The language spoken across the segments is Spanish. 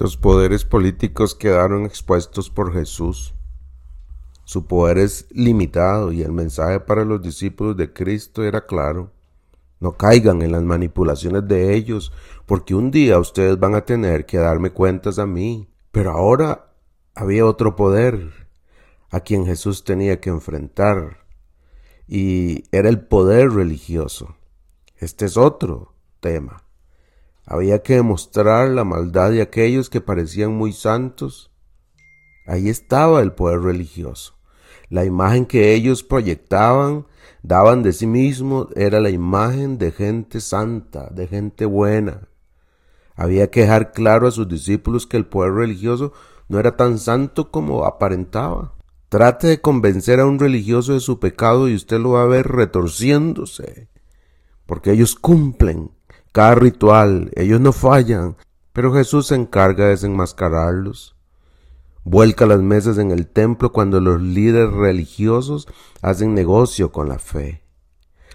Los poderes políticos quedaron expuestos por Jesús. Su poder es limitado y el mensaje para los discípulos de Cristo era claro. No caigan en las manipulaciones de ellos, porque un día ustedes van a tener que darme cuentas a mí. Pero ahora había otro poder a quien Jesús tenía que enfrentar, y era el poder religioso. Este es otro tema. Había que demostrar la maldad de aquellos que parecían muy santos. Ahí estaba el poder religioso. La imagen que ellos proyectaban, daban de sí mismos, era la imagen de gente santa, de gente buena. Había que dejar claro a sus discípulos que el poder religioso no era tan santo como aparentaba. Trate de convencer a un religioso de su pecado y usted lo va a ver retorciéndose, porque ellos cumplen cada ritual, ellos no fallan, pero Jesús se encarga de desenmascararlos. Vuelca las mesas en el templo cuando los líderes religiosos hacen negocio con la fe.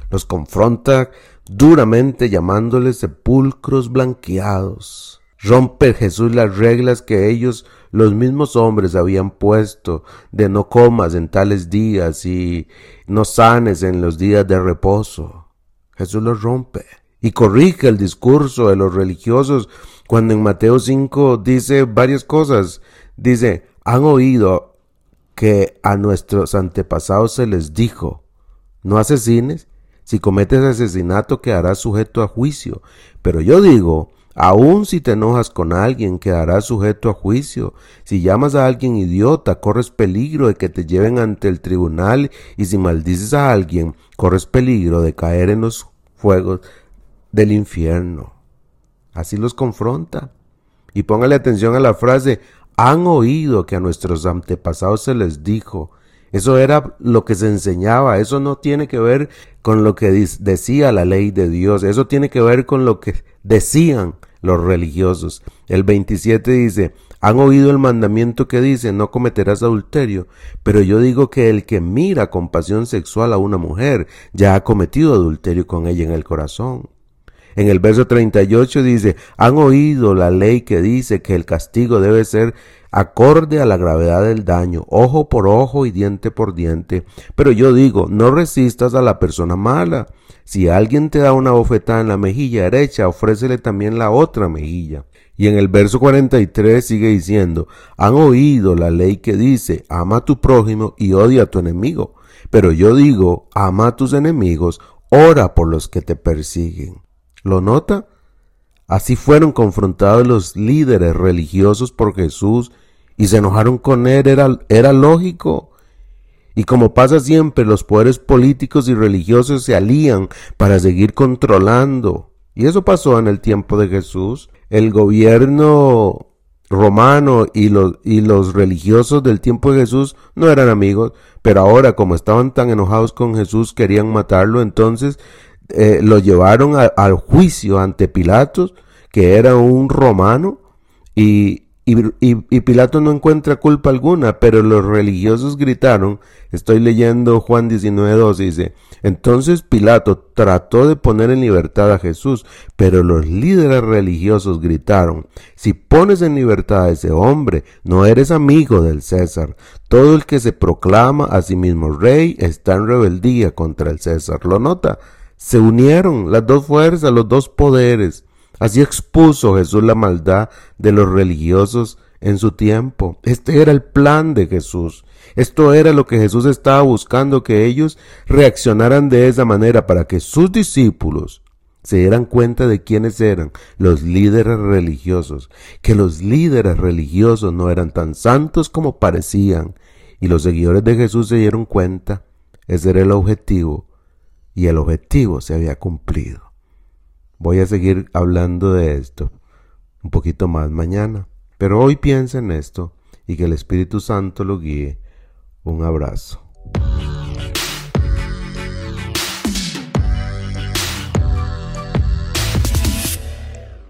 Los confronta duramente llamándoles sepulcros blanqueados. Rompe Jesús las reglas que ellos, los mismos hombres, habían puesto de no comas en tales días y no sanes en los días de reposo. Jesús los rompe y corrige el discurso de los religiosos cuando en Mateo 5 dice varias cosas. Dice, han oído que a nuestros antepasados se les dijo, no asesines, si cometes asesinato quedarás sujeto a juicio. Pero yo digo, aun si te enojas con alguien quedarás sujeto a juicio. Si llamas a alguien idiota, corres peligro de que te lleven ante el tribunal y si maldices a alguien, corres peligro de caer en los fuegos del infierno. Así los confronta. Y póngale atención a la frase, han oído que a nuestros antepasados se les dijo. Eso era lo que se enseñaba, eso no tiene que ver con lo que decía la ley de Dios, eso tiene que ver con lo que decían los religiosos. El 27 dice, han oído el mandamiento que dice, no cometerás adulterio, pero yo digo que el que mira con pasión sexual a una mujer ya ha cometido adulterio con ella en el corazón. En el verso 38 dice, han oído la ley que dice que el castigo debe ser acorde a la gravedad del daño, ojo por ojo y diente por diente. Pero yo digo, no resistas a la persona mala. Si alguien te da una bofetada en la mejilla derecha, ofrécele también la otra mejilla. Y en el verso 43 sigue diciendo, han oído la ley que dice, ama a tu prójimo y odia a tu enemigo. Pero yo digo, ama a tus enemigos, ora por los que te persiguen. ¿Lo nota? Así fueron confrontados los líderes religiosos por Jesús y se enojaron con él. Era, era lógico. Y como pasa siempre, los poderes políticos y religiosos se alían para seguir controlando. Y eso pasó en el tiempo de Jesús. El gobierno romano y los, y los religiosos del tiempo de Jesús no eran amigos, pero ahora como estaban tan enojados con Jesús querían matarlo, entonces eh, lo llevaron al juicio ante Pilatos, que era un romano, y, y, Pilato no encuentra culpa alguna, pero los religiosos gritaron, estoy leyendo Juan 19.2, dice, entonces Pilato trató de poner en libertad a Jesús, pero los líderes religiosos gritaron, si pones en libertad a ese hombre, no eres amigo del César. Todo el que se proclama a sí mismo rey está en rebeldía contra el César. ¿Lo nota? Se unieron las dos fuerzas, los dos poderes. Así expuso Jesús la maldad de los religiosos en su tiempo. Este era el plan de Jesús. Esto era lo que Jesús estaba buscando, que ellos reaccionaran de esa manera para que sus discípulos se dieran cuenta de quiénes eran los líderes religiosos, que los líderes religiosos no eran tan santos como parecían, y los seguidores de Jesús se dieron cuenta. Ese era el objetivo y el objetivo se había cumplido. Voy a seguir hablando de esto un poquito más mañana, pero hoy piensa en esto y que el Espíritu Santo lo guíe. Un abrazo.